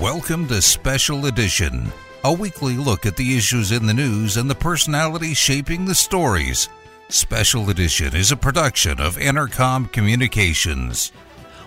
Welcome to Special Edition, a weekly look at the issues in the news and the personalities shaping the stories. Special Edition is a production of Entercom Communications.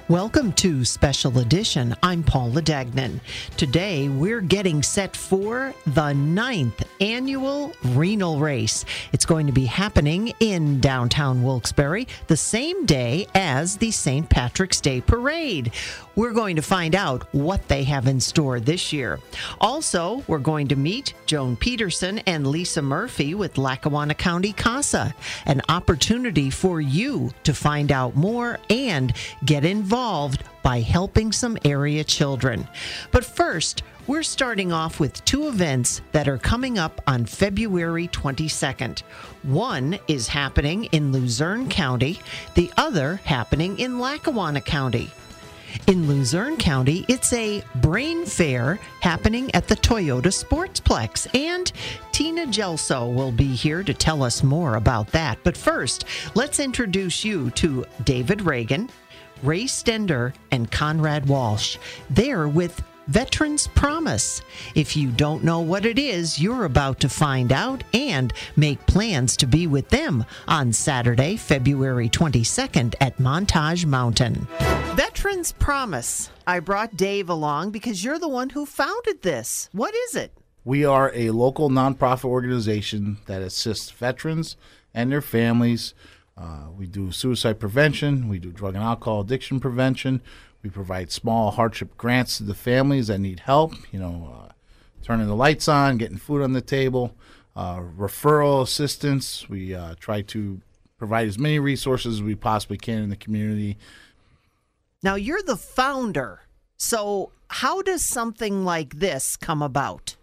Welcome to Special Edition. I'm Paula Dagnan. Today we're getting set for the ninth annual renal race. It's going to be happening in downtown Wilkes-Barre the same day as the St. Patrick's Day Parade. We're going to find out what they have in store this year. Also, we're going to meet Joan Peterson and Lisa Murphy with Lackawanna County CASA, an opportunity for you to find out more and get involved by helping some area children. But first, we're starting off with two events that are coming up on February 22nd. One is happening in Luzerne County, the other happening in Lackawanna County. In Luzerne County, it's a brain fair happening at the Toyota Sportsplex. And Tina Gelso will be here to tell us more about that. But first, let's introduce you to David Reagan, Ray Stender, and Conrad Walsh. They're with Veterans Promise. If you don't know what it is, you're about to find out and make plans to be with them on Saturday, February 22nd at Montage Mountain. Veterans Promise. I brought Dave along because you're the one who founded this. What is it? We are a local nonprofit organization that assists veterans and their families. Uh, we do suicide prevention, we do drug and alcohol addiction prevention, we provide small hardship grants to the families that need help, you know, uh, turning the lights on, getting food on the table, uh, referral assistance. We uh, try to provide as many resources as we possibly can in the community. Now, you're the founder. So, how does something like this come about?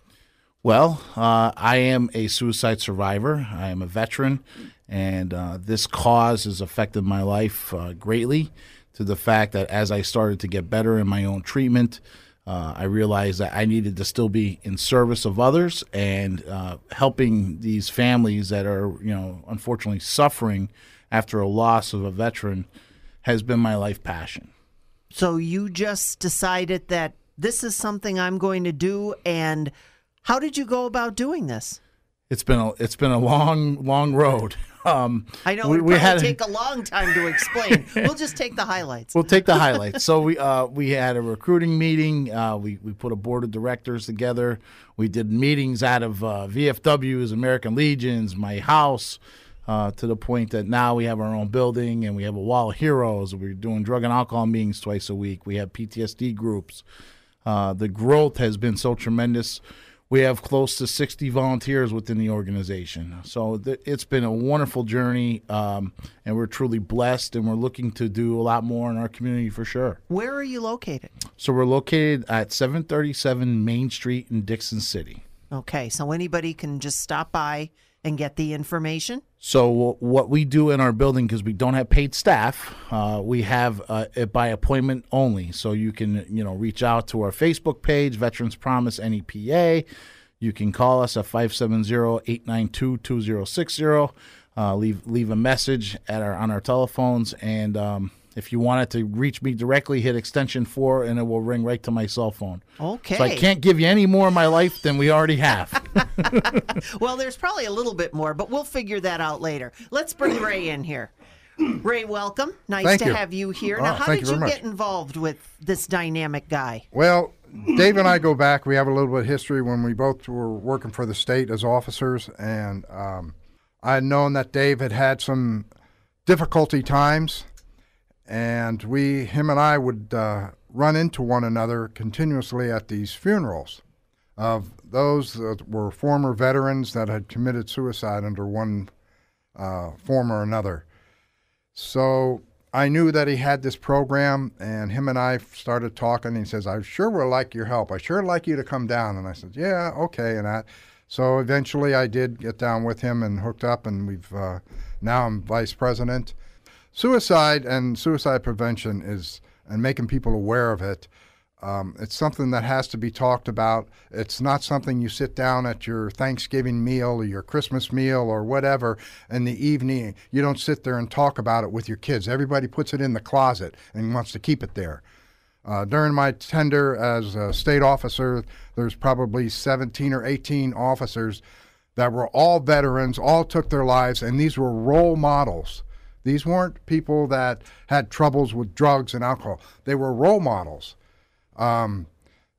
Well, uh, I am a suicide survivor. I am a veteran, and uh, this cause has affected my life uh, greatly to the fact that as I started to get better in my own treatment, uh, I realized that I needed to still be in service of others and uh, helping these families that are, you know, unfortunately suffering after a loss of a veteran has been my life passion. So you just decided that this is something I'm going to do, and how did you go about doing this? It's been a it's been a long long road. Um, I know we, we had take a long time to explain. we'll just take the highlights. We'll take the highlights. so we uh, we had a recruiting meeting. Uh, we we put a board of directors together. We did meetings out of uh, VFWs, American Legions, my house. Uh, to the point that now we have our own building and we have a wall of heroes. We're doing drug and alcohol meetings twice a week. We have PTSD groups. Uh, the growth has been so tremendous we have close to 60 volunteers within the organization. So th- it's been a wonderful journey, um, and we're truly blessed, and we're looking to do a lot more in our community for sure. Where are you located? So we're located at 737 Main Street in Dickson City. Okay, so anybody can just stop by and get the information? So what we do in our building, because we don't have paid staff, uh, we have uh, it by appointment only. So you can you know reach out to our Facebook page, Veterans Promise NEPA. You can call us at 570-892-2060. Uh, leave leave a message at our on our telephones and. Um, if you wanted to reach me directly, hit extension four, and it will ring right to my cell phone. Okay. So I can't give you any more of my life than we already have. well, there's probably a little bit more, but we'll figure that out later. Let's bring Ray in here. Ray, welcome. Nice thank to you. have you here. Oh, now, how thank did you you, very get involved with this dynamic guy? Well, Dave and I go back. We have a little bit of history when we both were working for the state as officers, and um, I had known that Dave had had some difficulty times and we, him and I, would uh, run into one another continuously at these funerals of those that were former veterans that had committed suicide under one uh, form or another. So I knew that he had this program, and him and I started talking. he says, "I sure would like your help. I sure like you to come down." And I said, "Yeah, okay." And that. So eventually, I did get down with him and hooked up, and we've uh, now I'm vice president. Suicide and suicide prevention is and making people aware of it um, it's something that has to be talked about. It's not something you sit down at your Thanksgiving meal or your Christmas meal or whatever in the evening. You don't sit there and talk about it with your kids. Everybody puts it in the closet and wants to keep it there. Uh, during my tender as a state officer, there's probably 17 or 18 officers that were all veterans, all took their lives, and these were role models. These weren't people that had troubles with drugs and alcohol. They were role models um,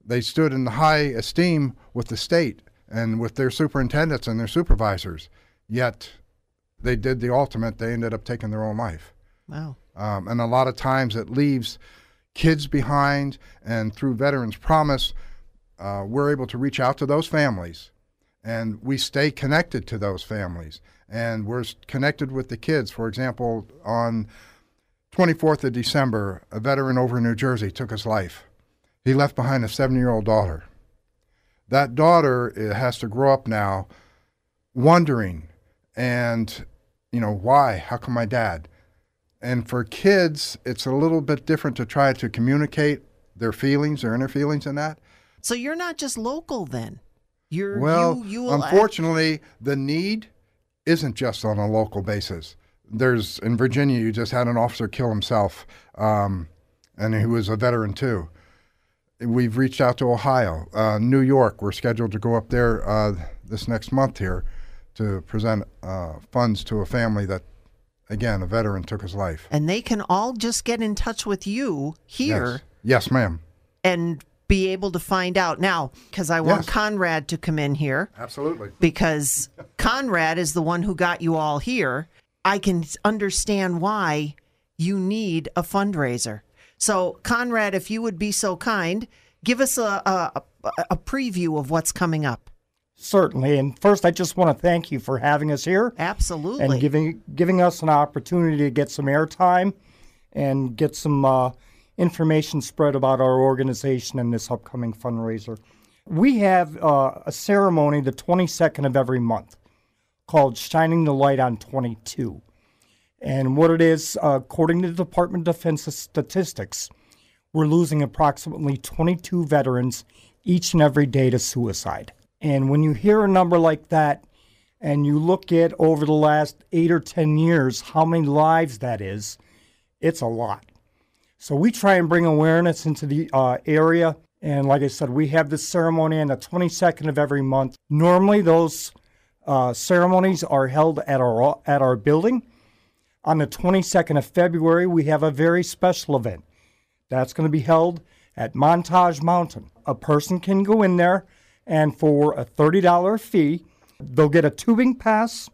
they stood in high esteem with the state and with their superintendents and their supervisors. Yet they did the ultimate. They ended up taking their own life. Wow. Um, and a lot of times it leaves kids behind. And through Veterans Promise, uh, we're able to reach out to those families and we stay connected to those families. And we're connected with the kids. For example, on 24th of December, a veteran over in New Jersey took his life he left behind a seven year old daughter. That daughter eh, has to grow up now wondering and, you know, why? How come my dad? And for kids, it's a little bit different to try to communicate their feelings, their inner feelings, and that. So you're not just local then. You're well. You, you unfortunately, the need isn't just on a local basis. There's in Virginia, you just had an officer kill himself, um, and he was a veteran too we've reached out to Ohio, uh, New York. We're scheduled to go up there uh, this next month here to present uh, funds to a family that, again, a veteran took his life. And they can all just get in touch with you here. Yes, yes ma'am. And be able to find out now because I want yes. Conrad to come in here. Absolutely. Because Conrad is the one who got you all here. I can understand why you need a fundraiser. So, Conrad, if you would be so kind, give us a, a, a preview of what's coming up. Certainly. And first, I just want to thank you for having us here. Absolutely. And giving giving us an opportunity to get some airtime and get some uh, information spread about our organization and this upcoming fundraiser. We have uh, a ceremony the 22nd of every month called Shining the Light on 22. And what it is, uh, according to the Department of Defense statistics, we're losing approximately 22 veterans each and every day to suicide. And when you hear a number like that, and you look at over the last eight or 10 years how many lives that is, it's a lot. So we try and bring awareness into the uh, area. And like I said, we have this ceremony on the 22nd of every month. Normally, those uh, ceremonies are held at our at our building. On the 22nd of February, we have a very special event. That's going to be held at Montage Mountain. A person can go in there, and for a $30 fee, they'll get a tubing pass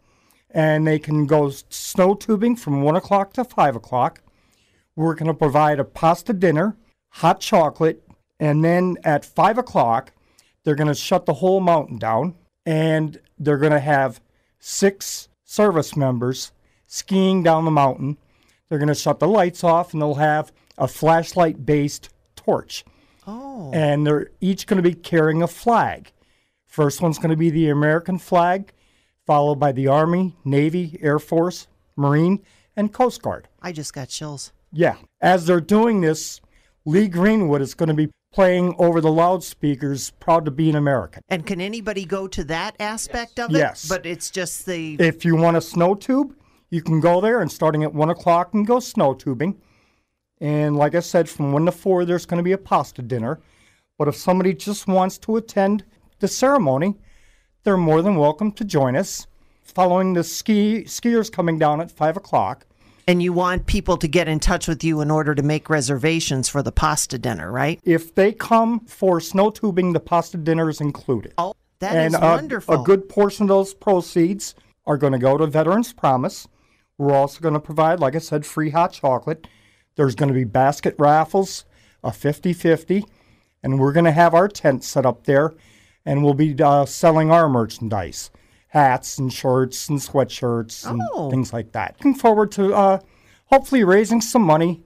and they can go snow tubing from 1 o'clock to 5 o'clock. We're going to provide a pasta dinner, hot chocolate, and then at 5 o'clock, they're going to shut the whole mountain down and they're going to have six service members skiing down the mountain. They're going to shut the lights off and they'll have a flashlight based torch. Oh. And they're each going to be carrying a flag. First one's going to be the American flag, followed by the Army, Navy, Air Force, Marine, and Coast Guard. I just got chills. Yeah. As they're doing this, Lee Greenwood is going to be playing over the loudspeakers, proud to be an American. And can anybody go to that aspect yes. of it? Yes. But it's just the. If you want a snow tube, you can go there and starting at 1 o'clock and go snow tubing. And like I said, from 1 to 4, there's going to be a pasta dinner. But if somebody just wants to attend the ceremony, they're more than welcome to join us. Following the ski skiers coming down at 5 o'clock. And you want people to get in touch with you in order to make reservations for the pasta dinner, right? If they come for snow tubing, the pasta dinner is included. Oh, that and is wonderful. A, a good portion of those proceeds are going to go to Veterans Promise. We're also going to provide, like I said, free hot chocolate. There's going to be basket raffles, a 50 50, and we're going to have our tent set up there and we'll be uh, selling our merchandise hats and shirts and sweatshirts and oh. things like that. Looking forward to uh, hopefully raising some money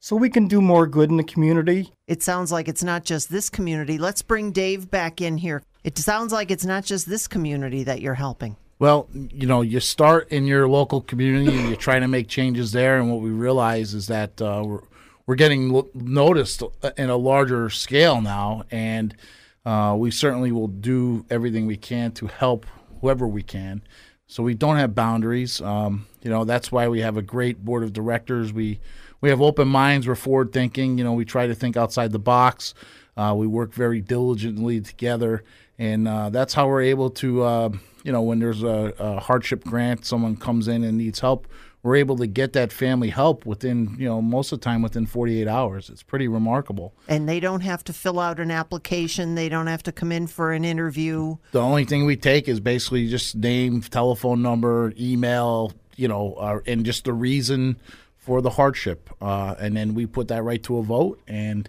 so we can do more good in the community. It sounds like it's not just this community. Let's bring Dave back in here. It sounds like it's not just this community that you're helping. Well, you know, you start in your local community and you're trying to make changes there. And what we realize is that uh, we're, we're getting noticed in a larger scale now. And uh, we certainly will do everything we can to help whoever we can. So we don't have boundaries. Um, you know, that's why we have a great board of directors. We we have open minds. We're forward thinking. You know, we try to think outside the box. Uh, we work very diligently together, and uh, that's how we're able to. Uh, you know, when there's a, a, hardship grant, someone comes in and needs help, we're able to get that family help within, you know, most of the time within 48 hours. It's pretty remarkable. And they don't have to fill out an application. They don't have to come in for an interview. The only thing we take is basically just name, telephone number, email, you know, uh, and just the reason for the hardship, uh, and then we put that right to a vote. And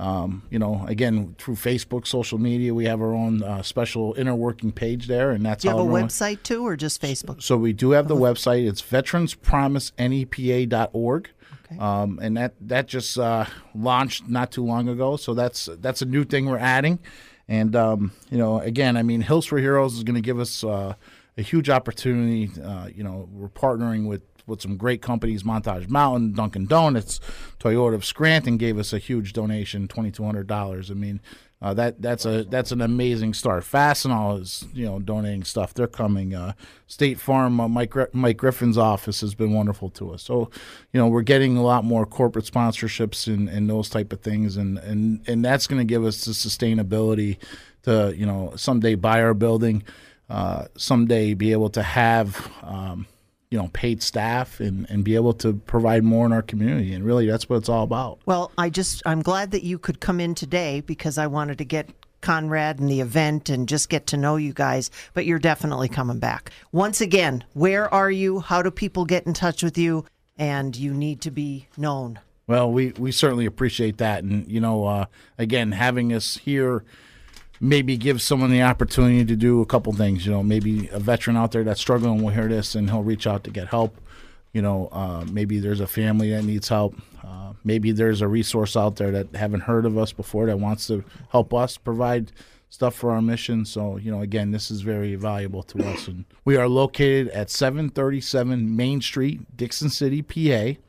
um, you know, again through Facebook, social media, we have our own uh, special inner working page there, and that's do you have a website too, or just Facebook. So we do have the website. It's veteranspromisenepa.org. Okay. Um, and that that just uh, launched not too long ago, so that's that's a new thing we're adding, and um, you know, again, I mean, Hills for Heroes is going to give us uh, a huge opportunity. Uh, you know, we're partnering with with some great companies, Montage Mountain, Dunkin' Donuts, Toyota of Scranton gave us a huge donation, twenty two hundred dollars. I mean, uh, that that's a that's an amazing start. Fastenal is you know donating stuff. They're coming. Uh, State Farm, uh, Mike Mike Griffin's office has been wonderful to us. So, you know, we're getting a lot more corporate sponsorships and, and those type of things, and and and that's going to give us the sustainability to you know someday buy our building, uh, someday be able to have. Um, you know paid staff and, and be able to provide more in our community. And really that's what it's all about. Well i just i'm glad that you could come in today because i wanted to get conrad and the event and just get to know you guys but you're definitely coming back. Once again where are you? How do people get in touch with you? And you need to be known. Well we we certainly appreciate that. And you know uh, again having us here maybe give someone the opportunity to do a couple things. You know, maybe a veteran out there that's struggling will hear this and he'll reach out to get help. You know, uh, maybe there's a family that needs help. Uh, maybe there's a resource out there that haven't heard of us before that wants to help us provide stuff for our mission. So, you know, again, this is very valuable to us. And we are located at 737 Main Street, Dickson City, PA.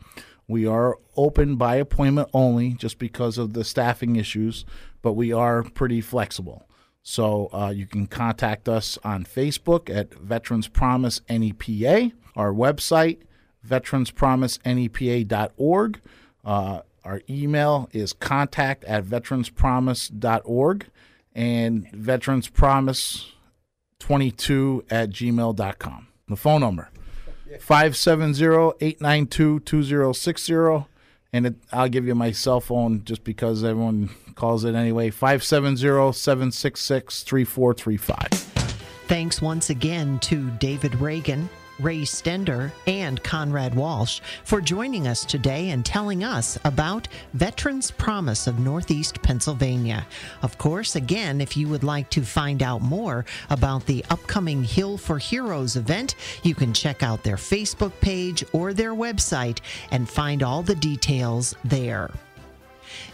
We are open by appointment only just because of the staffing issues but we are pretty flexible. So uh, you can contact us on Facebook at Veterans Promise NEPA, our website, veteranspromisenepa.org. Uh, our email is contact at veteranspromise.org and veteranspromise22 at gmail.com. The phone number 570 892 2060 and it, I'll give you my cell phone just because everyone calls it anyway 570 766 3435. Thanks once again to David Reagan Ray Stender, and Conrad Walsh for joining us today and telling us about Veterans Promise of Northeast Pennsylvania. Of course, again, if you would like to find out more about the upcoming Hill for Heroes event, you can check out their Facebook page or their website and find all the details there.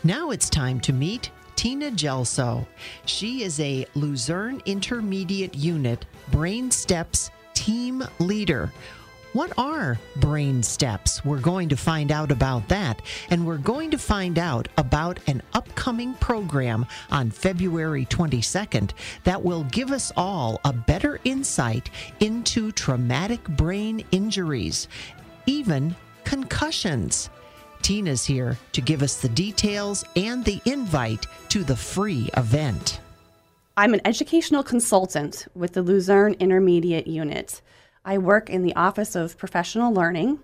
Now it's time to meet Tina Gelso. She is a Luzerne Intermediate Unit Brain Steps team leader. What are brain steps? We're going to find out about that. And we're going to find out about an upcoming program on February 22nd that will give us all a better insight into traumatic brain injuries, even concussions. Tina's here to give us the details and the invite to the free event. I'm an educational consultant with the Luzerne Intermediate Unit. I work in the Office of Professional Learning,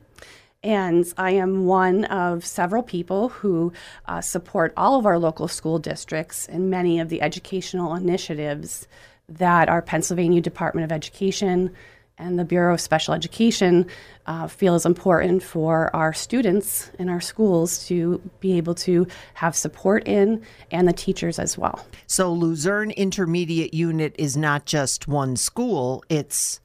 and I am one of several people who uh, support all of our local school districts and many of the educational initiatives that our Pennsylvania Department of Education and the Bureau of Special Education uh, feel is important for our students in our schools to be able to have support in and the teachers as well. So, Luzerne Intermediate Unit is not just one school, it's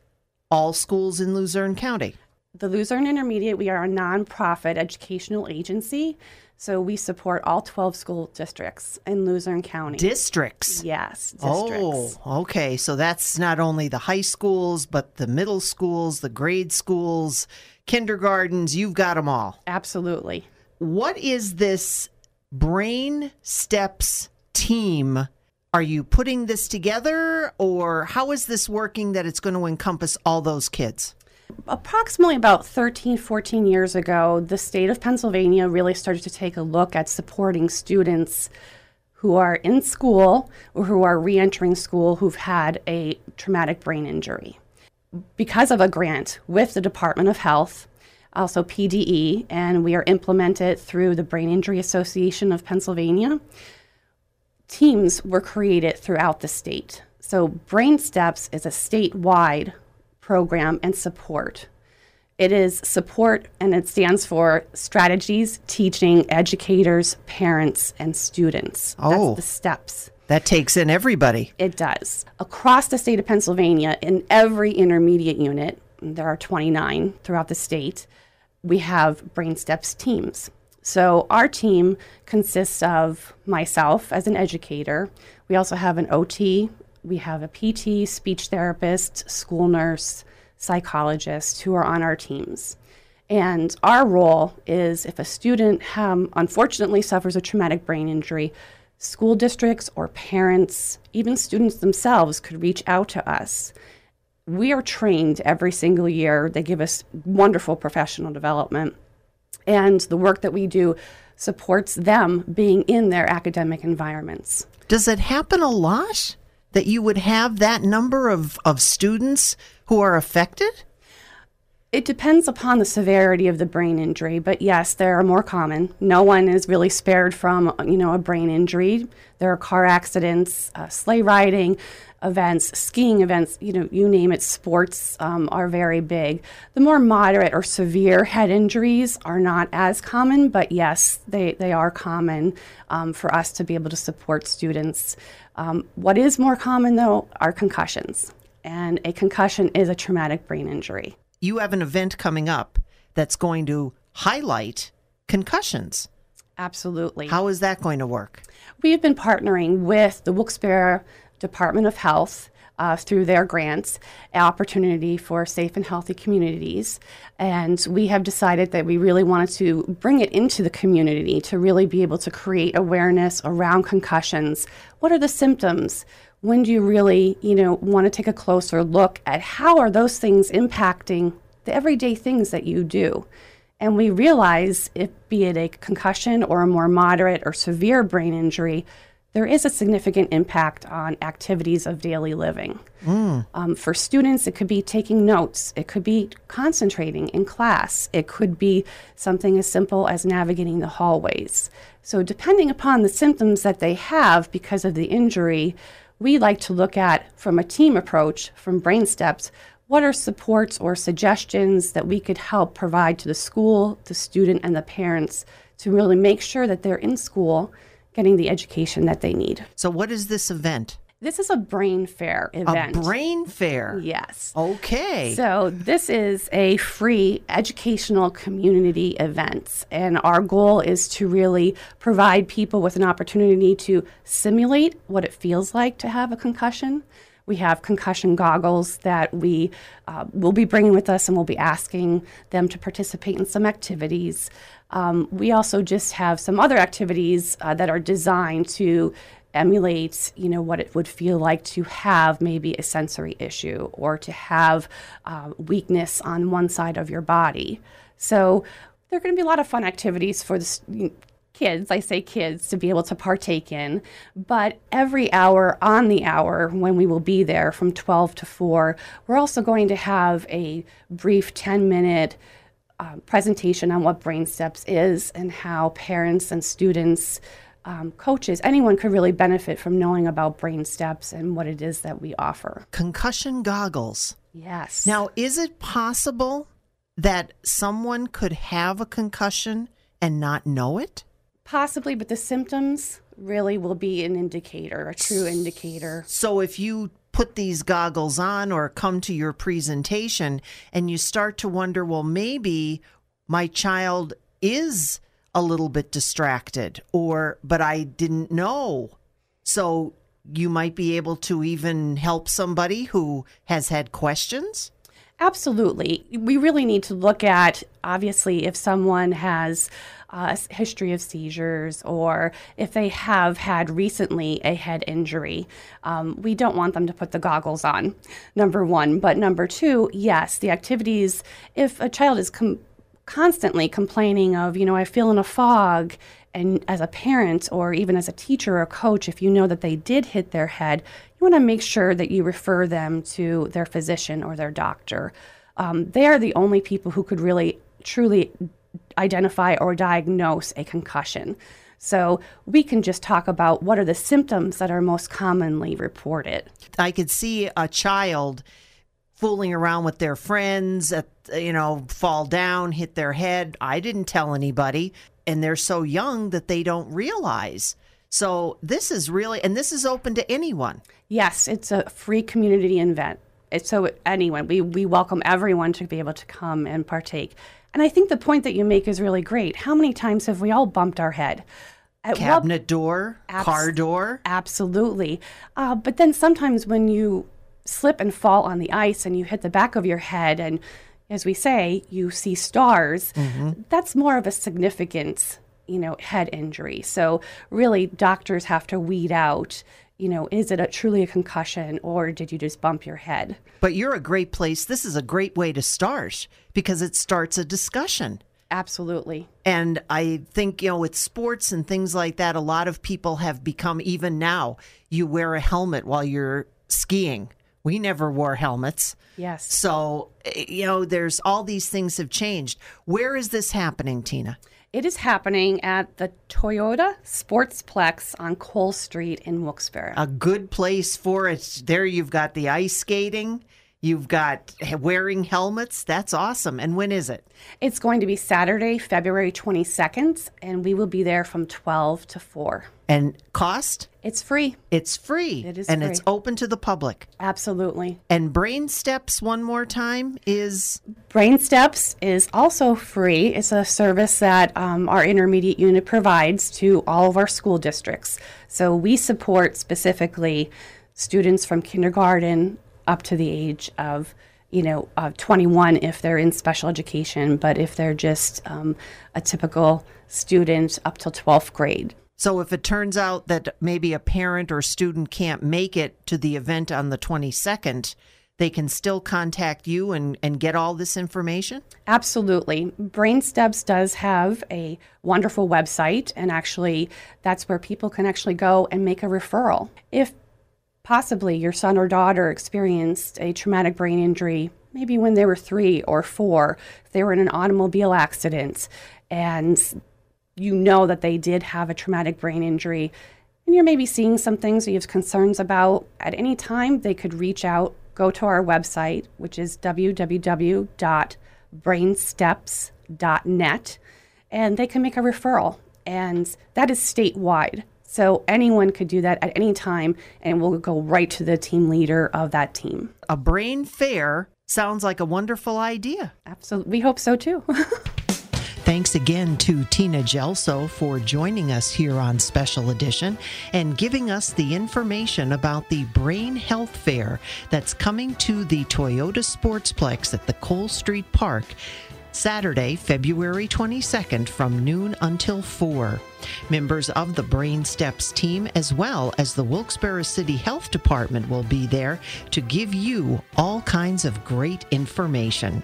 all schools in Luzerne County. The Luzerne Intermediate, we are a nonprofit educational agency. So we support all 12 school districts in Luzerne County. Districts. yes, districts. Oh, okay. So that's not only the high schools, but the middle schools, the grade schools, kindergartens. You've got them all. Absolutely. What is this Brain Steps team? Are you putting this together, or how is this working that it's going to encompass all those kids? Approximately about 13, 14 years ago, the state of Pennsylvania really started to take a look at supporting students who are in school or who are reentering school who've had a traumatic brain injury. Because of a grant with the Department of Health, also PDE, and we are implemented through the Brain Injury Association of Pennsylvania, teams were created throughout the state. So, Brain Steps is a statewide program and support. It is support and it stands for strategies, teaching educators, parents, and students. Oh. That's the steps. That takes in everybody. It does. Across the state of Pennsylvania, in every intermediate unit, there are 29 throughout the state, we have Brain Steps teams. So our team consists of myself as an educator. We also have an OT, we have a PT, speech therapist, school nurse, psychologist who are on our teams. And our role is if a student um, unfortunately suffers a traumatic brain injury, school districts or parents, even students themselves, could reach out to us. We are trained every single year. They give us wonderful professional development. And the work that we do supports them being in their academic environments. Does it happen a lot that you would have that number of, of students who are affected? It depends upon the severity of the brain injury, but yes, they are more common. No one is really spared from, you know, a brain injury. There are car accidents, uh, sleigh riding events, skiing events, you know, you name it. Sports um, are very big. The more moderate or severe head injuries are not as common, but yes, they they are common um, for us to be able to support students. Um, what is more common though are concussions, and a concussion is a traumatic brain injury you have an event coming up that's going to highlight concussions. Absolutely. How is that going to work? We've been partnering with the Wilkes-Barre Department of Health uh, through their grants, opportunity for safe and healthy communities. And we have decided that we really wanted to bring it into the community to really be able to create awareness around concussions. What are the symptoms? When do you really, you know, want to take a closer look at how are those things impacting the everyday things that you do? And we realize if be it a concussion or a more moderate or severe brain injury, there is a significant impact on activities of daily living. Mm. Um, for students, it could be taking notes, it could be concentrating in class, it could be something as simple as navigating the hallways. So, depending upon the symptoms that they have because of the injury, we like to look at from a team approach from Brain Steps what are supports or suggestions that we could help provide to the school, the student, and the parents to really make sure that they're in school getting the education that they need. So, what is this event? This is a brain fair event. A brain fair? Yes. Okay. So, this is a free educational community event. And our goal is to really provide people with an opportunity to simulate what it feels like to have a concussion. We have concussion goggles that we uh, will be bringing with us and we'll be asking them to participate in some activities. Um, we also just have some other activities uh, that are designed to emulate you know what it would feel like to have maybe a sensory issue or to have uh, weakness on one side of your body. So there are going to be a lot of fun activities for the kids i say kids to be able to partake in. But every hour on the hour when we will be there from 12 to 4 we're also going to have a brief 10 minute uh, presentation on what brain steps is and how parents and students um, coaches, anyone could really benefit from knowing about brain steps and what it is that we offer. Concussion goggles. Yes. Now, is it possible that someone could have a concussion and not know it? Possibly, but the symptoms really will be an indicator, a true indicator. So if you put these goggles on or come to your presentation and you start to wonder, well, maybe my child is a little bit distracted or but I didn't know. So you might be able to even help somebody who has had questions? Absolutely. We really need to look at, obviously, if someone has a history of seizures or if they have had recently a head injury. Um, we don't want them to put the goggles on, number one. But number two, yes, the activities, if a child is com- constantly complaining of, you know, I feel in a fog, and as a parent or even as a teacher or coach, if you know that they did hit their head, you want to make sure that you refer them to their physician or their doctor. Um, they are the only people who could really truly identify or diagnose a concussion. So we can just talk about what are the symptoms that are most commonly reported. I could see a child fooling around with their friends at you know fall down hit their head. I didn't tell anybody. And they're so young that they don't realize. So this is really and this is open to anyone. Yes it's a free community event. It's so anyone we, we welcome everyone to be able to come and partake. And i think the point that you make is really great. How many times have we all bumped our head? At cabinet what, door abs- car door? Absolutely. Uh, but then sometimes when you slip and fall on the ice and you hit the back of your head and as we say you see stars mm-hmm. that's more of a significant you know head injury so really doctors have to weed out you know is it a, truly a concussion or did you just bump your head but you're a great place this is a great way to start because it starts a discussion Absolutely. And I think, you know, with sports and things like that, a lot of people have become, even now, you wear a helmet while you're skiing we never wore helmets. Yes. So, eh, you know, there's all these things have changed. Where is this happening, Tina? It is happening at the Toyota Sportsplex on Coal Street in Wilkes-Barre. A good place for it. There you've got the ice skating. You've got wearing helmets. That's awesome. And when is it? It's going to be Saturday, February 22nd, and we will be there from 12 to 4. And cost? It's free. It's free. It is And free. it's open to the public. Absolutely. And Brain Steps, one more time, is? Brain Steps is also free. It's a service that um, our intermediate unit provides to all of our school districts. So we support specifically students from kindergarten up to the age of you know, uh, 21 if they're in special education, but if they're just um, a typical student up till 12th grade. So if it turns out that maybe a parent or student can't make it to the event on the 22nd, they can still contact you and, and get all this information? Absolutely. Brain Steps does have a wonderful website, and actually, that's where people can actually go and make a referral. If possibly your son or daughter experienced a traumatic brain injury, maybe when they were three or four, if they were in an automobile accident, and you know that they did have a traumatic brain injury and you're maybe seeing some things or you have concerns about, at any time they could reach out, go to our website, which is www.brainsteps.net, and they can make a referral. And that is statewide. So anyone could do that at any time, and we'll go right to the team leader of that team. A brain fair sounds like a wonderful idea. Absolutely. We hope so too. Thanks again to Tina Gelso for joining us here on Special Edition and giving us the information about the Brain Health Fair that's coming to the Toyota Sportsplex at the Coal Street Park. Saturday, February 22nd from noon until 4. Members of the Brain Steps team, as well as the Wilkes-Barre City Health Department, will be there to give you all kinds of great information.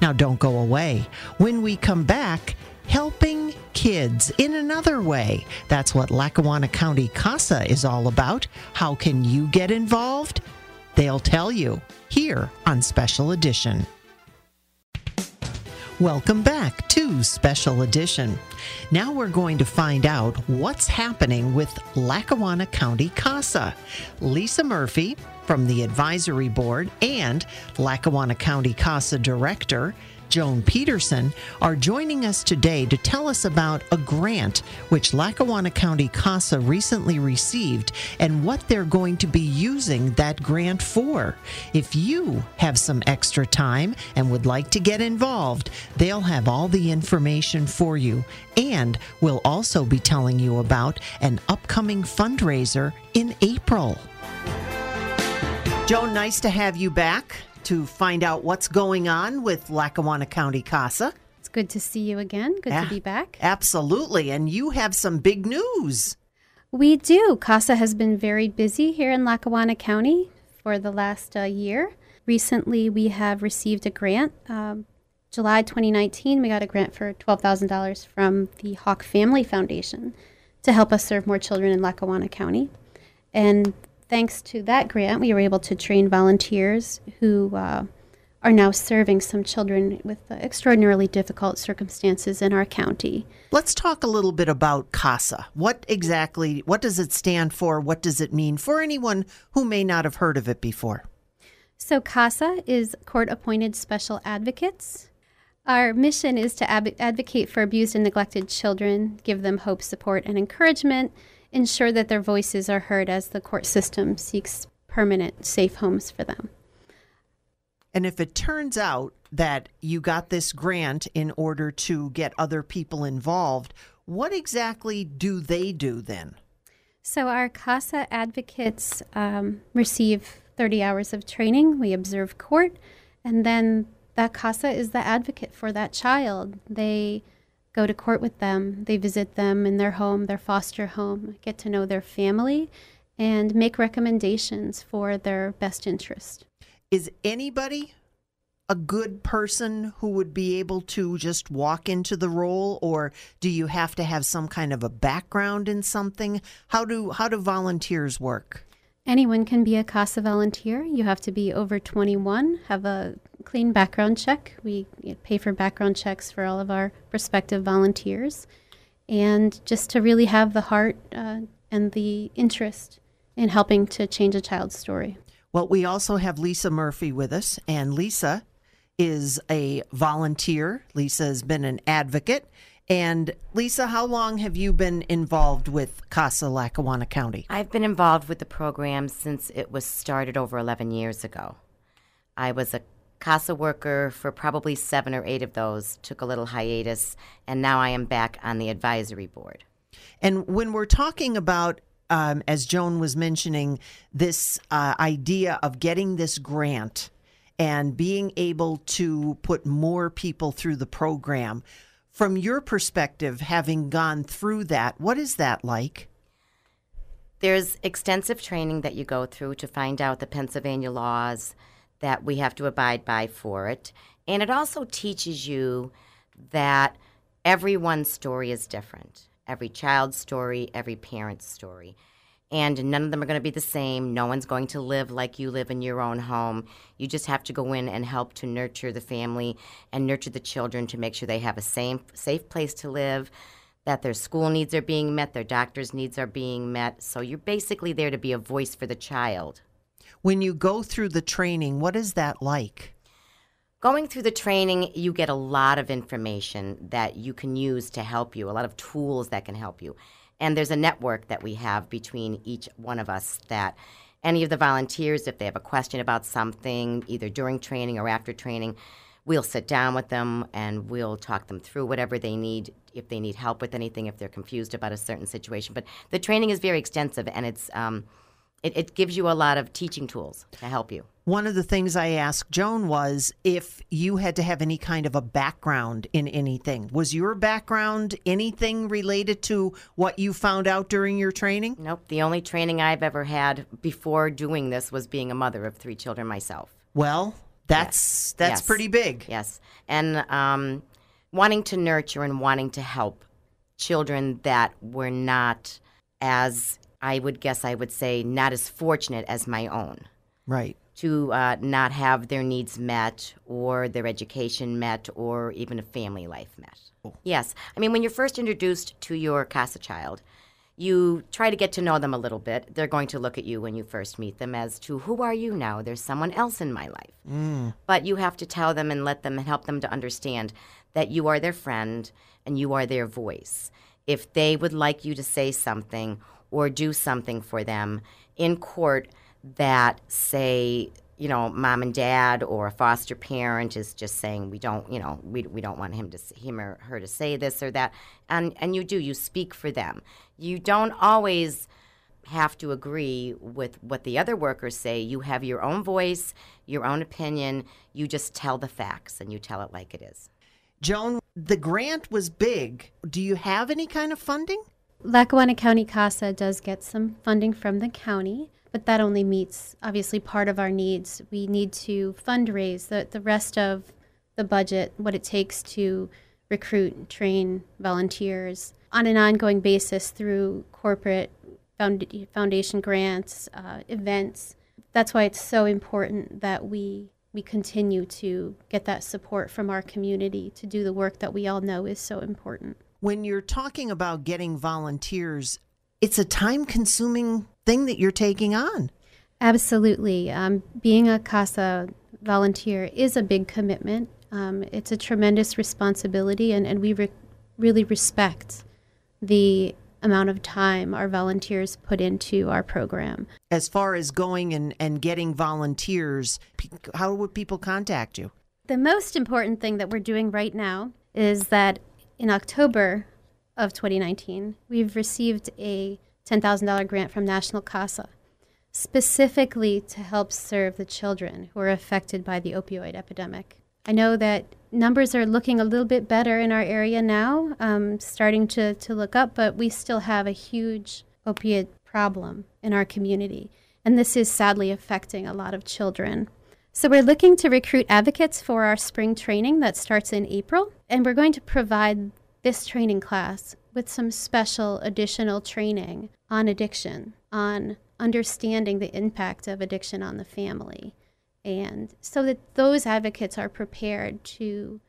Now, don't go away. When we come back, helping kids in another way. That's what Lackawanna County CASA is all about. How can you get involved? They'll tell you here on Special Edition. Welcome back to Special Edition. Now we're going to find out what's happening with Lackawanna County CASA. Lisa Murphy from the Advisory Board and Lackawanna County CASA Director Joan Peterson, are joining us today to tell us about a grant which Lackawanna County CASA recently received and what they're going to be using that grant for. If you have some extra time and would like to get involved, they'll have all the information for you. And we'll also be telling you about an upcoming fundraiser in April. Joan, nice to have you back to find out what's going on with Lackawanna County CASA. It's good to see you again. Good Yeah. to be back. Absolutely. And you have some big news. We do. CASA has been very busy here in Lackawanna County for the last uh, year. Recently, we have received a grant. Um, July 2019, we got a grant for $12,000 from the Hawk Family Foundation to help us serve more children in Lackawanna County. And thanks to that grant, we were able to train volunteers who uh, are now serving some children with uh, extraordinarily difficult circumstances in our county. Let's talk a little bit about CASA. What exactly what does it stand for? What does it mean for anyone who may not have heard of it before? So, CASA is Court Appointed Special Advocates. Our mission is to ab- advocate for abused and neglected children, give them hope, support, and encouragement, ensure that their voices are heard as the court system seeks permanent safe homes for them. And if it turns out that you got this grant in order to get other people involved, what exactly do they do then? So, our CASA advocates um, receive 30 hours of training. We observe court, and then that CASA is the advocate for that child. They go to court with them, they visit them in their home, their foster home, get to know their family, and make recommendations for their best interest. Is anybody a good person who would be able to just walk into the role or do you have to have some kind of a background in something? How do how do volunteers work? Anyone can be a CASA volunteer. You have to be over 21, have a clean background check. We pay for background checks for all of our prospective volunteers. And just to really have the heart uh, and the interest in helping to change a child's story. Well, we also have Lisa Murphy with us, and Lisa is a volunteer. Lisa has been an advocate. And Lisa, how long have you been involved with CASA Lackawanna County? I've been involved with the program since it was started over 11 years ago. I was a CASA worker for probably seven or eight of those, took a little hiatus, and now I am back on the advisory board. And when we're talking about, um, as Joan was mentioning, this uh, idea of getting this grant and being able to put more people through the program, from your perspective, having gone through that, what is that like? There's extensive training that you go through to find out the Pennsylvania laws that we have to abide by for it. And it also teaches you that everyone's story is different every child's story, every parent's story. And none of them are going to be the same. No one's going to live like you live in your own home. You just have to go in and help to nurture the family and nurture the children to make sure they have a safe, safe place to live, that their school needs are being met, their doctor's needs are being met. So you're basically there to be a voice for the child. When you go through the training, what is that like? Going through the training, you get a lot of information that you can use to help you, a lot of tools that can help you. And there's a network that we have between each one of us that any of the volunteers, if they have a question about something, either during training or after training, we'll sit down with them and we'll talk them through whatever they need, if they need help with anything, if they're confused about a certain situation. But the training is very extensive and it's um, it, it gives you a lot of teaching tools to help you. One of the things I asked Joan was if you had to have any kind of a background in anything. Was your background anything related to what you found out during your training? Nope. The only training I've ever had before doing this was being a mother of three children myself. Well, that's that's Yes. pretty big. Yes. And um, wanting to nurture and wanting to help children that were not as, I would guess I would say, not as fortunate as my own. Right. To uh, not have their needs met or their education met or even a family life met. Yes. I mean, when you're first introduced to your CASA child, you try to get to know them a little bit. They're going to look at you when you first meet them as to who are you now? There's someone else in my life. Mm. But you have to tell them and let them and help them to understand that you are their friend and you are their voice. If they would like you to say something or do something for them in court that say you know, mom and dad or a foster parent is just saying we don't, you know, we, we don't want him to him or her to say this or that, and and you do you speak for them. You don't always have to agree with what the other workers say. You have your own voice, your own opinion. You just tell the facts and you tell it like it is. Joan, the grant was big. Do you have any kind of funding? Lackawanna County CASA does get some funding from the county but that only meets obviously part of our needs. We need to fundraise the, the rest of the budget, what it takes to recruit, train volunteers on an ongoing basis through corporate found, foundation grants, uh, events. That's why it's so important that we we continue to get that support from our community to do the work that we all know is so important. When you're talking about getting volunteers, it's a time consuming thing that you're taking on. Absolutely. Um, being a CASA volunteer is a big commitment. Um, it's a tremendous responsibility, and, and we re- really respect the amount of time our volunteers put into our program. As far as going and, and getting volunteers, how would people contact you? The most important thing that we're doing right now is that in October of 2019, we've received a $10,000 grant from National CASA specifically to help serve the children who are affected by the opioid epidemic. I know that numbers are looking a little bit better in our area now, um, starting to, to look up, but we still have a huge opiate problem in our community. And this is sadly affecting a lot of children. So, we're looking to recruit advocates for our spring training that starts in April. And we're going to provide this training class with some special additional training on addiction, on understanding the impact of addiction on the family. And so that those advocates are prepared to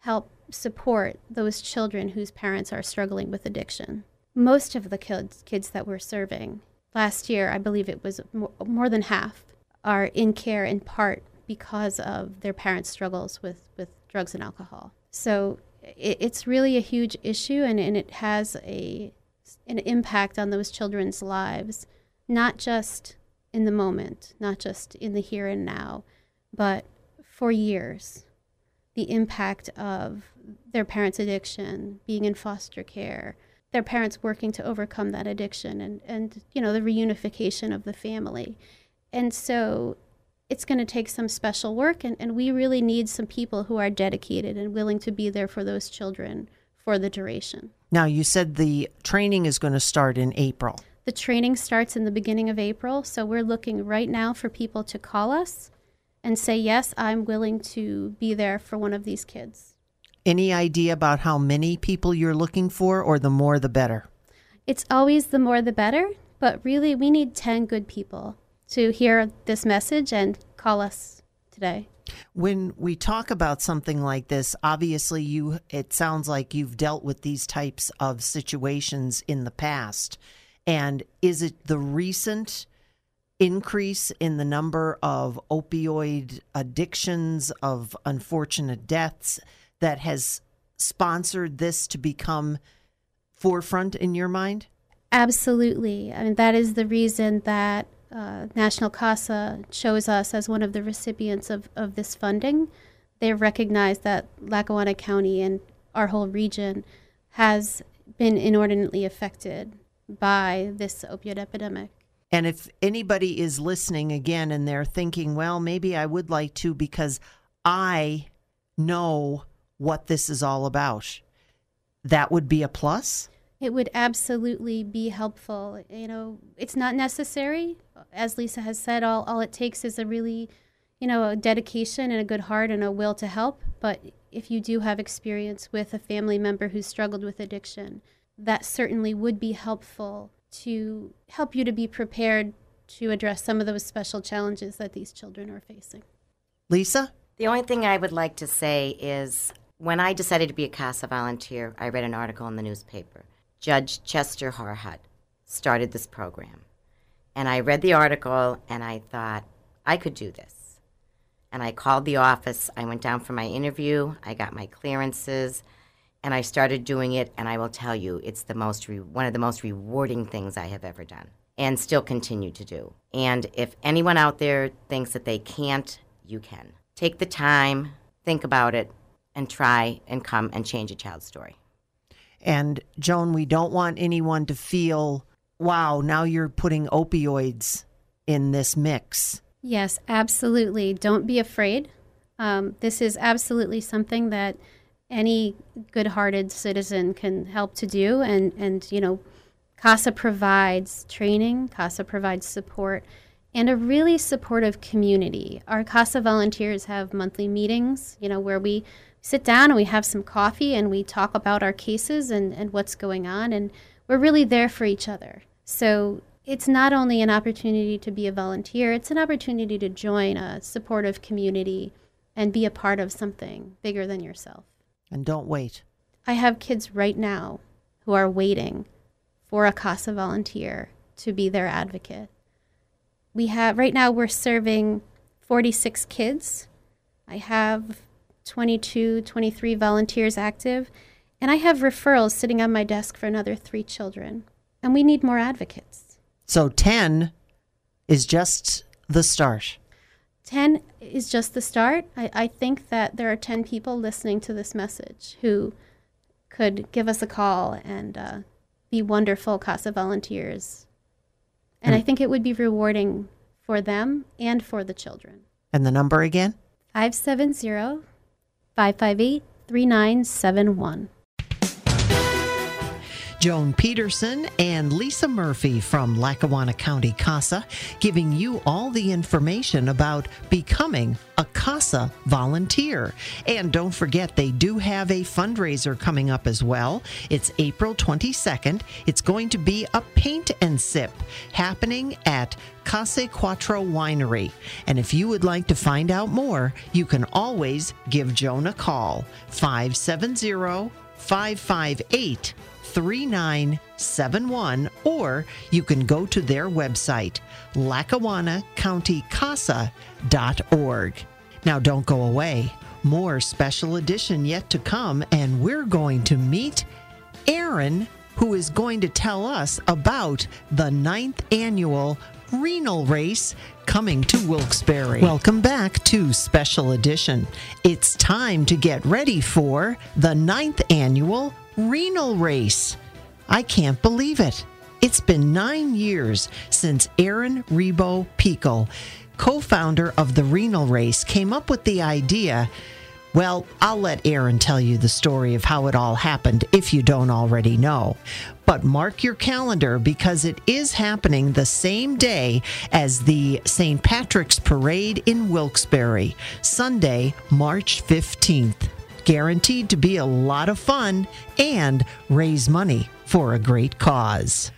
help support those children whose parents are struggling with addiction. Most of the kids, kids that we're serving, last year, I believe it was more, more than half, are in care in part because of their parents' struggles with, with drugs and alcohol. So it, it's really a huge issue and, and it has a an impact on those children's lives, not just in the moment, not just in the here and now, but for years. The impact of their parents' addiction, being in foster care, their parents working to overcome that addiction, and, and you know, the reunification of the family. And so it's going to take some special work, and, and we really need some people who are dedicated and willing to be there for those children for the duration. Now, you said the training is going to start in April. The training starts in the beginning of April, so we're looking right now for people to call us and say, Yes, I'm willing to be there for one of these kids. Any idea about how many people you're looking for, or the more the better? It's always the more the better, but really, we need 10 good people to hear this message and call us today. When we talk about something like this, obviously you it sounds like you've dealt with these types of situations in the past. And is it the recent increase in the number of opioid addictions of unfortunate deaths that has sponsored this to become forefront in your mind? Absolutely. I mean that is the reason that uh, National CASA chose us as one of the recipients of, of this funding. they've recognized that Lackawanna County and our whole region has been inordinately affected by this opioid epidemic. And if anybody is listening again and they're thinking, well, maybe I would like to because I know what this is all about, that would be a plus? It would absolutely be helpful. You know, it's not necessary. As Lisa has said, all, all it takes is a really, you know, a dedication and a good heart and a will to help. But if you do have experience with a family member who struggled with addiction, that certainly would be helpful to help you to be prepared to address some of those special challenges that these children are facing. Lisa? The only thing I would like to say is when I decided to be a CASA volunteer, I read an article in the newspaper Judge Chester Harhut started this program. And I read the article and I thought, I could do this. And I called the office. I went down for my interview. I got my clearances and I started doing it. And I will tell you, it's the most re- one of the most rewarding things I have ever done and still continue to do. And if anyone out there thinks that they can't, you can. Take the time, think about it, and try and come and change a child's story. And Joan, we don't want anyone to feel, wow, now you're putting opioids in this mix. Yes, absolutely. Don't be afraid. Um, this is absolutely something that any good-hearted citizen can help to do, and and you know, CASA provides training, CASA provides support, and a really supportive community. Our CASA volunteers have monthly meetings, you know, where we sit down and we have some coffee and we talk about our cases and, and what's going on, and we're really there for each other. So it's not only an opportunity to be a volunteer, it's an opportunity to join a supportive community and be a part of something bigger than yourself. And don't wait. I have kids right now who are waiting for a CASA volunteer to be their advocate. We have, right now, we're serving 46 kids. I have 22, 23 volunteers active, and I have referrals sitting on my desk for another three children. And we need more advocates. So 10 is just the start. 10 is just the start. I, I think that there are 10 people listening to this message who could give us a call and uh, be wonderful CASA volunteers. And I think it would be rewarding for them and for the children. And the number again? 570 558 3971. Joan Peterson and Lisa Murphy from Lackawanna County CASA giving you all the information about becoming a CASA volunteer. And don't forget, they do have a fundraiser coming up as well. It's April 22nd. It's going to be a paint and sip happening at Casa Quattro Winery. And if you would like to find out more, you can always give Joan a call 570 558 3971, or you can go to their website, lackawannacountycasa.org. Now, don't go away. More special edition yet to come, and we're going to meet Aaron, who is going to tell us about the ninth annual renal race coming to Wilkes-Barre. Welcome back to Special Edition. It's time to get ready for the ninth annual renal race. I can't believe it. It's been nine years since Aaron Rebo Pico, co founder of the renal race, came up with the idea. Well, I'll let Aaron tell you the story of how it all happened if you don't already know. But mark your calendar because it is happening the same day as the St. Patrick's Parade in Wilkes-Barre, Sunday, March 15th guaranteed to be a lot of fun and raise money for a great cause.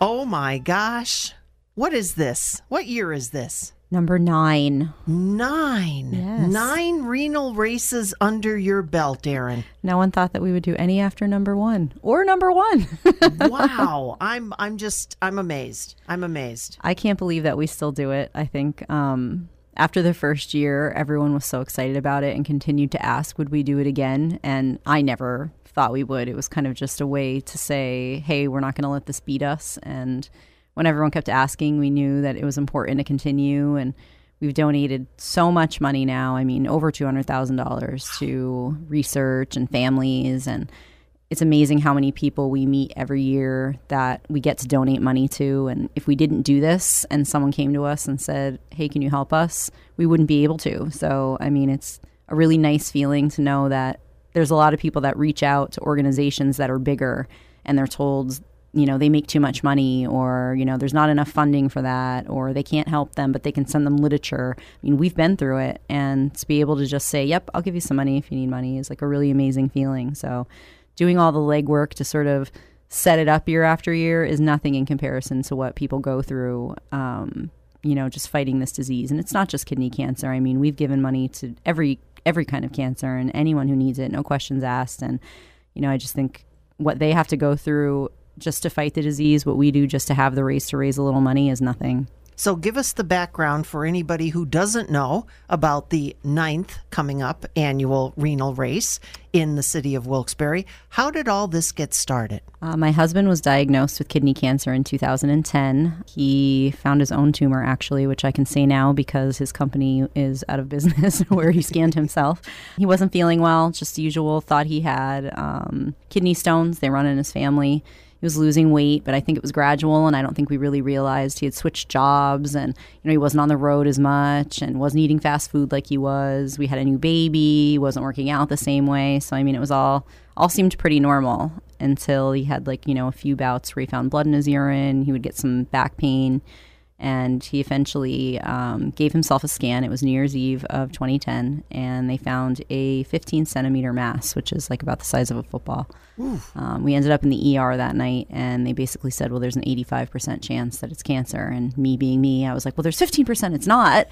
Oh my gosh. What is this? What year is this? Number nine. Nine. Yes. Nine renal races under your belt, Aaron. No one thought that we would do any after number one or number one. wow. I'm I'm just I'm amazed. I'm amazed. I can't believe that we still do it. I think um, after the first year, everyone was so excited about it and continued to ask, would we do it again? And I never thought we would. It was kind of just a way to say, hey, we're not going to let this beat us. And when everyone kept asking, we knew that it was important to continue. And we've donated so much money now. I mean, over $200,000 to research and families and it's amazing how many people we meet every year that we get to donate money to. And if we didn't do this and someone came to us and said, Hey, can you help us? We wouldn't be able to. So, I mean, it's a really nice feeling to know that there's a lot of people that reach out to organizations that are bigger and they're told, you know, they make too much money or, you know, there's not enough funding for that or they can't help them, but they can send them literature. I mean, we've been through it and to be able to just say, yep, I'll give you some money if you need money is like a really amazing feeling. So, doing all the legwork to sort of set it up year after year is nothing in comparison to what people go through. Um, you know, just fighting this disease, and it's not just kidney cancer. I mean, we've given money to every every kind of cancer and anyone who needs it, no questions asked. And you know, I just think what they have to go through just to fight the disease. What we do just to have the race to raise a little money is nothing. So, give us the background for anybody who doesn't know about the ninth coming up annual renal race in the city of Wilkes-Barre. How did all this get started? Uh, my husband was diagnosed with kidney cancer in 2010. He found his own tumor, actually, which I can say now because his company is out of business where he scanned himself. He wasn't feeling well, just the usual, thought he had um, kidney stones. They run in his family he was losing weight, but I think it was gradual, and I don't think we really realized he had switched jobs, and you know he wasn't on the road as much, and wasn't eating fast food like he was. We had a new baby, wasn't working out the same way, so I mean it was all all seemed pretty normal until he had like you know a few bouts where he found blood in his urine. He would get some back pain and he eventually um, gave himself a scan. It was New Year's Eve of 2010, and they found a 15 centimeter mass, which is like about the size of a football. Um, we ended up in the ER that night, and they basically said, "Well, there's an 85% chance that it's cancer." And me being me, I was like, "Well, there's 15%. It's not."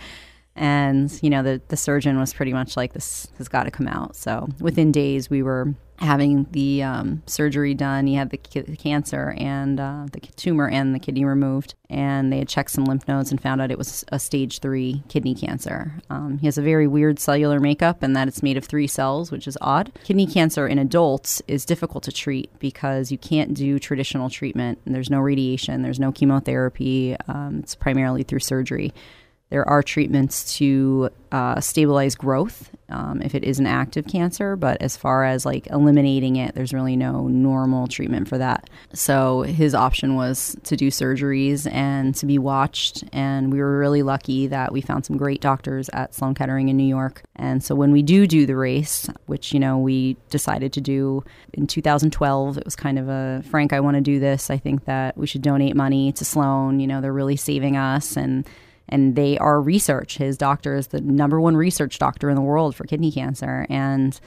And you know, the the surgeon was pretty much like, "This has got to come out." So within days, we were having the um, surgery done. He had the, ki- the cancer and uh, the tumor and the kidney removed. And they had checked some lymph nodes and found out it was a stage three kidney cancer. Um, he has a very weird cellular makeup and that it's made of three cells, which is odd. Kidney cancer in adults is difficult to treat because you can't do traditional treatment. There's no radiation, there's no chemotherapy. Um, it's primarily through surgery. There are treatments to uh, stabilize growth um, if it is an active cancer, but as far as like eliminating it, there's really no normal treatment for that. So his option was to do surgeries and to be watched. And we were really lucky that we found some great doctors at Sloan Kettering in New York. And so when we do do the race, which, you know, we decided to do in 2012, it was kind of a Frank, I want to do this. I think that we should donate money to Sloan. You know, they're really saving us. And and they are research. His doctor is the number one research doctor in the world for kidney cancer. And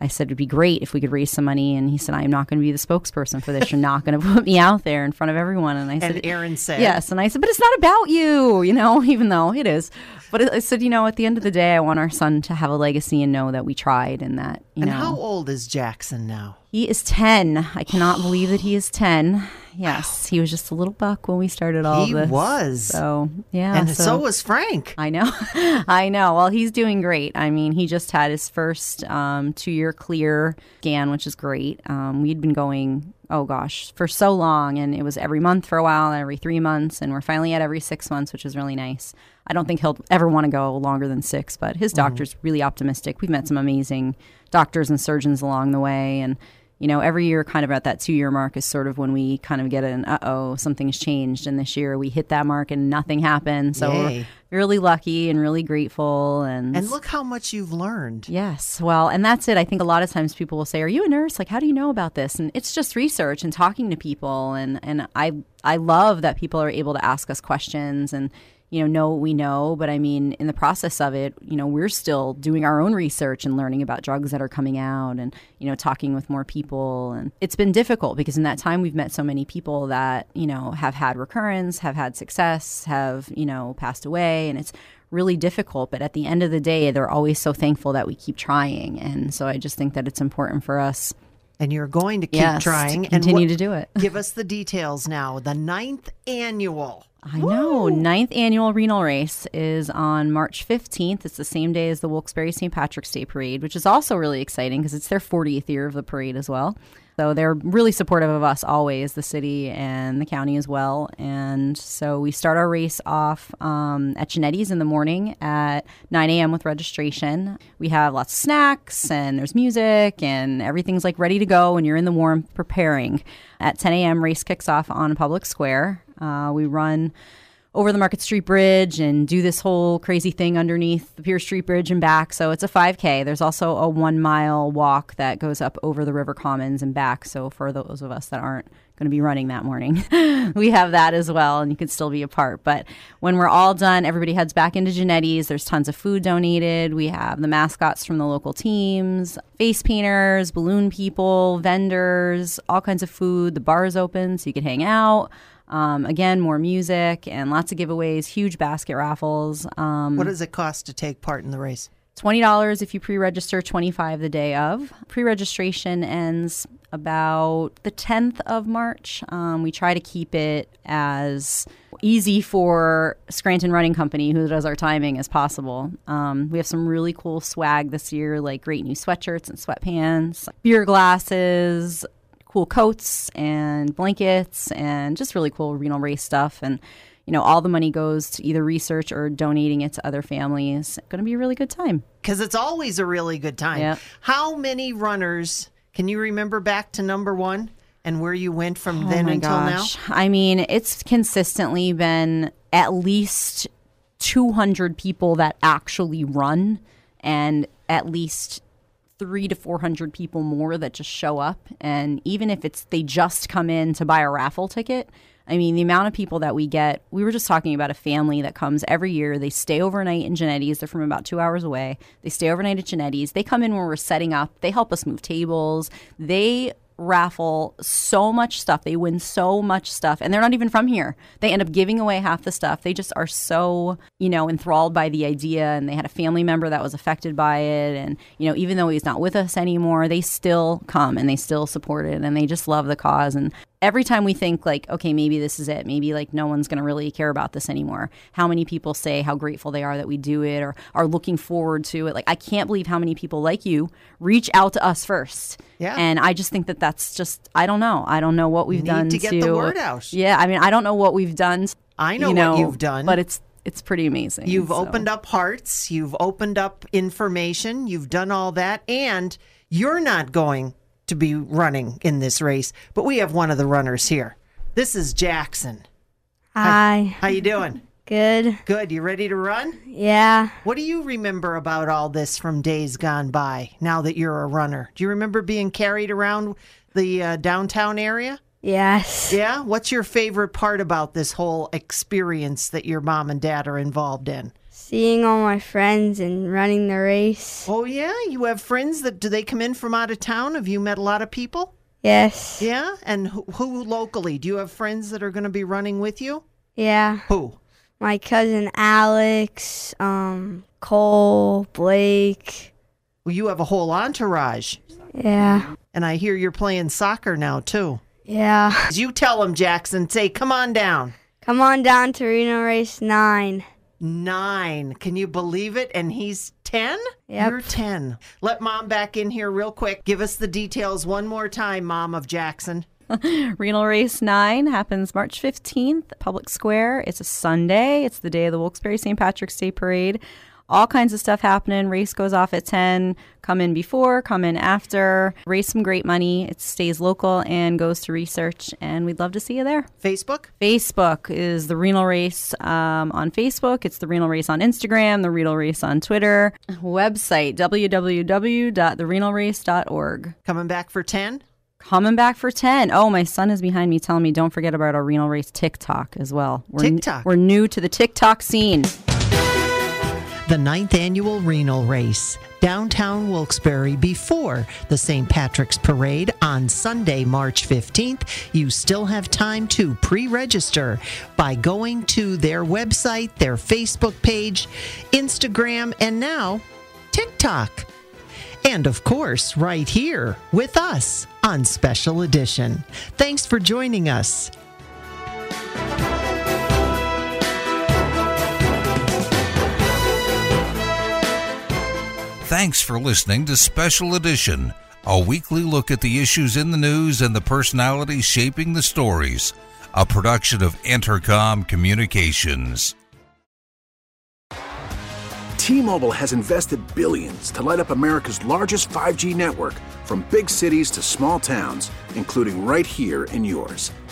I said it'd be great if we could raise some money. And he said, I'm not going to be the spokesperson for this. You're not going to put me out there in front of everyone. And I said, And Aaron said, Yes. And I said, but it's not about you, you know, even though it is. But I said, you know, at the end of the day, I want our son to have a legacy and know that we tried and that, you and know. And how old is Jackson now? He is 10. I cannot believe that he is 10. Yes, he was just a little buck when we started all He this. He was. So, yeah. and so, was Frank. I know. I know. Well, he's doing great. I mean, he just had his first um, two year clear scan, which is great. Um, we'd been going, oh gosh, for so long, and it was every month for a while, every three months, and we're finally at every six months, which is really nice. I don't think he'll ever want to go longer than six, but his doctor's really optimistic. We've met some amazing doctors and surgeons along the way, and you know, every year, kind of at that two year mark, is sort of when we kind of get an uh oh, something's changed. And this year we hit that mark and nothing happened. So Yay. we're really lucky and really grateful. And And look how much you've learned. Yes. Well, and that's it. I think a lot of times people will say, "Are you a nurse? Like, how do you know about this?" And it's just research and talking to people. And and I I love that people are able to ask us questions and you know know what we know. But I mean, in the process of it, you know, we're still doing our own research and learning about drugs that are coming out, and you know, talking with more people. And it's been difficult because in that time we've met so many people that you know have had recurrence, have had success, have you know passed away, and it's really difficult. But at the end of the day, they're always so thankful that we keep trying. And so I just think that it's important for us. And you're going to keep Yes, to trying. continue and to do it. give us the details now. The ninth annual. I know. Ninth annual renal race is on March 15th. It's the same day as the Wilkes-Barre St. Patrick's Day Parade, which is also really exciting because it's their 40th year of the parade as well. So they're really supportive of us always, the city and the county as well. And so we start our race off um, at Genetti's in the morning at 9 a.m. with registration. We have lots of snacks and there's music and everything's like ready to go and you're in the warm preparing. At 10 a.m., race kicks off on Public Square. Uh, we run over the Market Street Bridge and do this whole crazy thing underneath the Pierce Street Bridge and back. So it's a 5K. There's also a one mile walk that goes up over the River Commons and back. So for those of us that aren't going to be running that morning, we have that as well, and you can still be a part. But when we're all done, everybody heads back into Genetti's. There's tons of food donated. We have the mascots from the local teams, face painters, balloon people, vendors, all kinds of food. The bar is open so you can hang out. Um, again, more music and lots of giveaways, huge basket raffles. Um, What does it cost to take part in the race? Twenty dollars if you pre-register. Twenty-five the day of. Pre-registration ends about the 10th of March. Um, we try to keep it as easy for Scranton Running Company, who does our timing, as possible. Um, we have some really cool swag this year, like great new sweatshirts and sweatpants, beer glasses, cool coats and blankets, and just really cool renal race stuff. And you know, all the money goes to either research or donating it to other families. Going to be a really good time. Because it's always a really good time. Yep. How many runners can you remember back to number one and where you went from Oh then until gosh. I mean, it's consistently been at least 200 people that actually run and at least three to 400 people more that just show up. And even if it's they just come in to buy a raffle ticket, I mean, the amount of people that we get, we were just talking about a family that comes every year. They stay overnight in Genetti's. They're from about two hours away. They stay overnight at Genetti's. They come in when we're setting up. They help us move tables. They raffle so much stuff. They win so much stuff. And they're not even from here. They end up giving away half the stuff. They just are so, you know, enthralled by the idea. And they had a family member that was affected by it. And, you know, even though he's not with us anymore, they still come and they still support it and they just love the cause. And every time we think like okay maybe this is it maybe like no one's going to really care about this anymore how many people say how grateful they are that we do it or are looking forward to it like i can't believe how many people like you reach out to us first Yeah. and i just think that that's just i don't know i don't know what we've Need done to get the word out. yeah i mean i don't know what we've done I know you what you've done. but it's it's pretty amazing You've so. opened up hearts, you've opened up information, you've done all that, and you're not going to be running in this race, but we have one of the runners here. This is Jackson. Hi. How you doing? Good. Good. You ready to run? Yeah. What do you remember about all this from days gone by now that you're a runner? Do you remember being carried around the uh, downtown area? Yes. Yeah? What's your favorite part about this whole experience that your mom and dad are involved in? Seeing all my friends and running the race. Oh, yeah? You have friends that do they come in from out of town? Have you met a lot of people? Yes. Yeah? And who, who locally? Do you have friends that are going to be running with you? Yeah. Who? My cousin Alex, um, Cole, Blake. Well, you have a whole entourage. Yeah. And I hear you're playing soccer now, too. Yeah. You tell them, Jackson. Say, come on down. Come on down to Renal Race 9. Nine. Can you believe it? And he's 10? Yep. You're 10. Let mom back in here real quick. Give us the details one more time, mom of Jackson. Renal Race 9 happens March 15th, Public Square. It's a Sunday. It's the day of the Wilkes-Barre St. Patrick's Day Parade. All kinds of stuff happening. Race goes off at 10. Come in before, come in after. Raise some great money. It stays local and goes to research, and we'd love to see you there. Facebook? Facebook is the Renal Race um, on Facebook. It's the Renal Race on Instagram, the Renal Race on Twitter. Website www.therenalrace.org. Coming back for 10? Coming back for 10. Oh, my son is behind me telling me don't forget about our renal race TikTok as well. We're n- TikTok. we're new to the TikTok scene. The ninth annual renal race, downtown Wilkes-Barre before the St. Patrick's Parade on Sunday, March 15th. You still have time to pre-register by going to their website, their Facebook page, Instagram, and now TikTok. And of course, right here with us on Special Edition. Thanks for joining us. Thanks for listening to Special Edition, a weekly look at the issues in the news and the personalities shaping the stories. A production of Entercom Communications. T-Mobile has invested billions to light up America's largest 5G network from big cities to small towns, including right here in yours.